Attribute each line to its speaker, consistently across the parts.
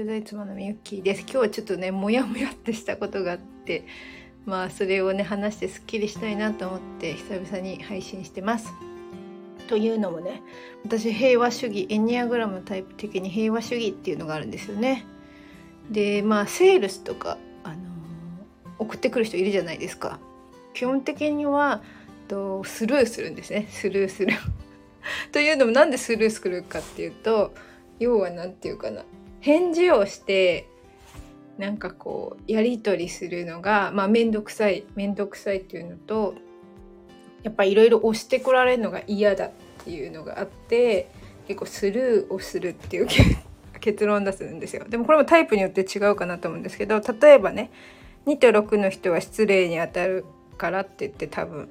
Speaker 1: 取材妻のみゆきです。今日はちょっとねモヤモヤってしたことがあってまあそれをね話してすっきりしたいなと思って久々に配信してます。というのもね私平和主義エニアグラムタイプ的に平和主義っていうのがあるんですよね。でまあセールスとか、あのー、送ってくる人いるじゃないですか。基本的にはとスルーするんですね。スルーする。というのもなんでスルーするかっていうと要は何て言うかな返事をしてなんかこうやり取りするのがまあ面倒くさい面倒くさいっていうのとやっぱいろいろ押してこられるのが嫌だっていうのがあって結構スルーをするっていう 結論出すんですよでもこれもタイプによって違うかなと思うんですけど例えばね2と6の人は失礼にあたるからって言って多分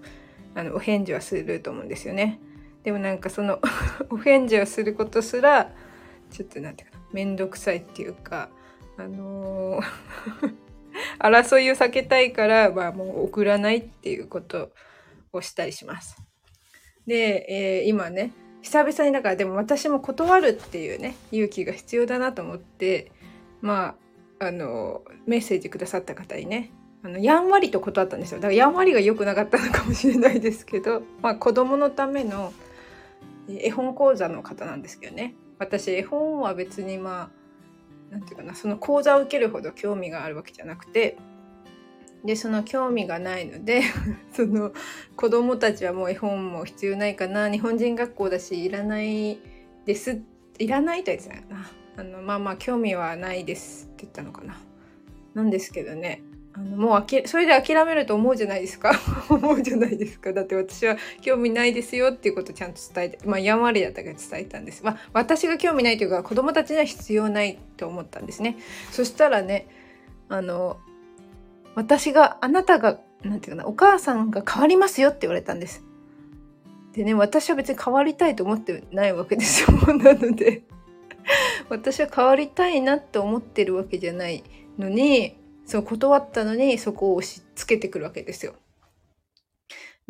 Speaker 1: あのお返事はすると思うんですよね。でもなんかその お返事をすることすらちょっとなんて面倒くさいっていうかあのー 争いを避けたいからはもう送らないっていうことをしたりします。で、えー、今ね久々にだからでも私も断るっていうね勇気が必要だなと思ってまああのメッセージくださった方にねあのやんわりと断ったんですよだからやんわりが良くなかったのかもしれないですけど、まあ、子供のための絵本講座の方なんですけどね私絵本は別にまあ何て言うかなその講座を受けるほど興味があるわけじゃなくてでその興味がないので その子供たちはもう絵本も必要ないかな日本人学校だしいらないですいらないとは言ってたよな。あのまあまあ興味はないですって言ったのかな。なんですけどね。あのもうあきそれで諦めると思うじゃないですか。思うじゃないですか。だって私は興味ないですよっていうことをちゃんと伝えてまあやんわりだったけど伝えたんです、まあ、私が興味ないというか子供たちには必要ないと思ったんですね。そしたらねあの私があなたがなんていうかなお母さんが変わりますよって言われたんです。でね私は別に変わりたいと思ってないわけですよ。なので私は変わりたいなって思ってるわけじゃないのにそう断ったのにそこを押し付けてくるわけですよ。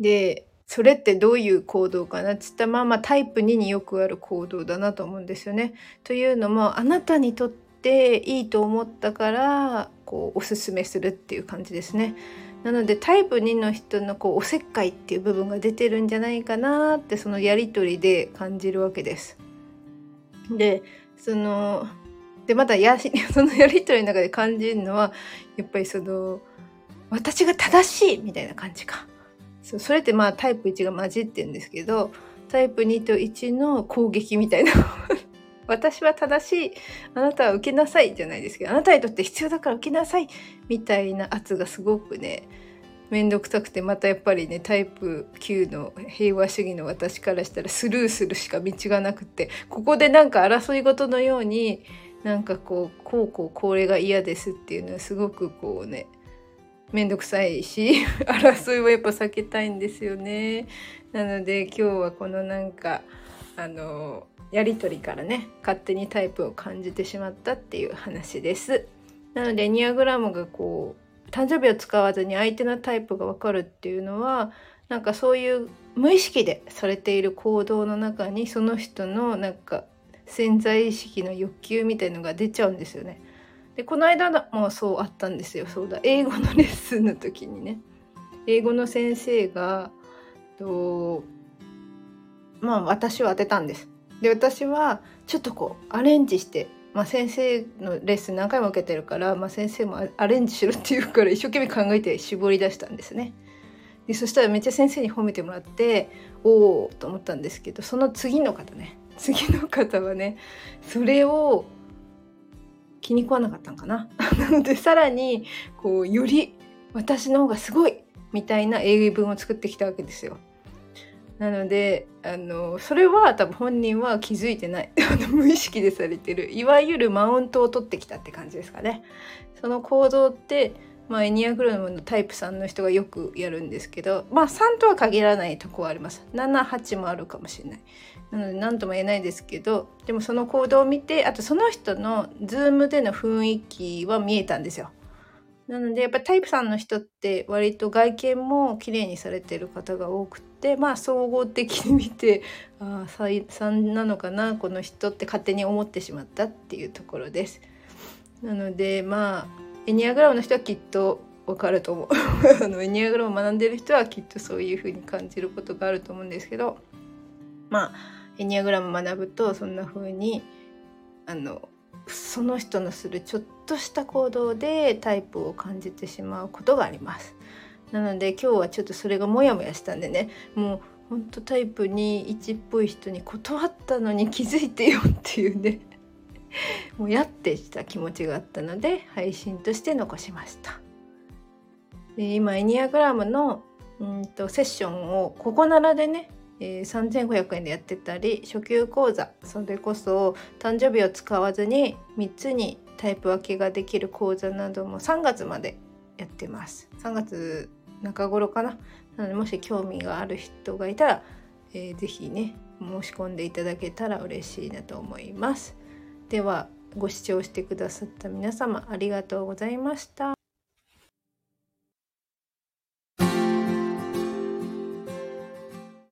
Speaker 1: でそれってどういう行動かなっつったまあまあタイプ2によくある行動だなと思うんですよね。というのもあなたにとっていいと思ったからこうおすすめするっていう感じですね。なのでタイプ2の人のこうおせっかいっていう部分が出てるんじゃないかなってそのやり取りで感じるわけです。でそのでまたや そのやり取りの中で感じるのはやっぱりその私が正しいみたいな感じか。そうそれってまあタイプ1が混じってるんですけどタイプ2と1の攻撃みたいな。私は正しい。あなたは受けなさいじゃないですけどあなたにとって必要だから受けなさいみたいな圧がすごくね面倒くさくてまたやっぱりねタイプ9の平和主義の私からしたらスルーするしか道がなくてここでなんか争い事のようになんかこうこうこうこれが嫌ですっていうのはすごくこうね面倒くさいし 争いはやっぱ避けたいんですよね。なので今日はこのなんかあのやり取りからね勝手にタイプを感じてしまったっていう話です。なのでニアグラムがこう誕生日を使わずに相手のタイプが分かるっていうのはなんかそういう無意識でされている行動の中にその人のなんか潜在意識の欲求みたいのが出ちゃうんですよね。でこの間もそうあったんですよそうだ英語のレッスンの時にね英語の先生がとまあ私を当てたんです。で私はちょっとこうアレンジして、まあ、先生のレッスン何回も受けてるから、まあ、先生もアレンジしろって言うから一生懸命考えて絞り出したんですね。でそしたらめっちゃ先生に褒めてもらっておおと思ったんですけどその次の方ね次の方はねそれを気に食わなかったんかな。なのでさらにこうより私の方がすごいみたいな英文を作ってきたわけですよ。なのであのそれは多分本人は気づいてない 無意識でされてるいわゆるマウントを取ってきたって感じですかね。その行動ってまあ、エニアグラムのタイプ3の人がよくやるんですけど、まあ、3とは限らないとこはあります。78もあるかもしれない。なので何とも言えないですけどでもその行動を見てあとその人のズームでの雰囲気は見えたんですよ。なのでやっぱタイプ3の人って割と外見も綺麗にされてる方が多くてまあ総合的に見てああ3なのかなこの人って勝手に思ってしまったっていうところです。なのでまあエニアグラムの人はきっとわかると思う。あのエニアグラムを学んでる人はきっとそういう風に感じることがあると思うんですけど。まあエニアグラム学ぶとそんな風にあのその人のするちょっとした行動でタイプを感じてしまうことがあります。なので今日はちょっとそれがモヤモヤしたんでね。もうほんとタイプに1っぽい人に断ったのに気づいてよっていうね。もうやってした気持ちがあったので配信として残しました。で今エニアグラムのうんとセッションをここならでねえー、3500円でやってたり初級講座それこそ誕生日を使わずに3つにタイプ分けができる講座なども3月までやってます。3月中頃かな。なのでもし興味がある人がいたら、えー、ね申し込んでいただけたら嬉しいなと思います。ではご視聴してくださった皆様ありがとうございました。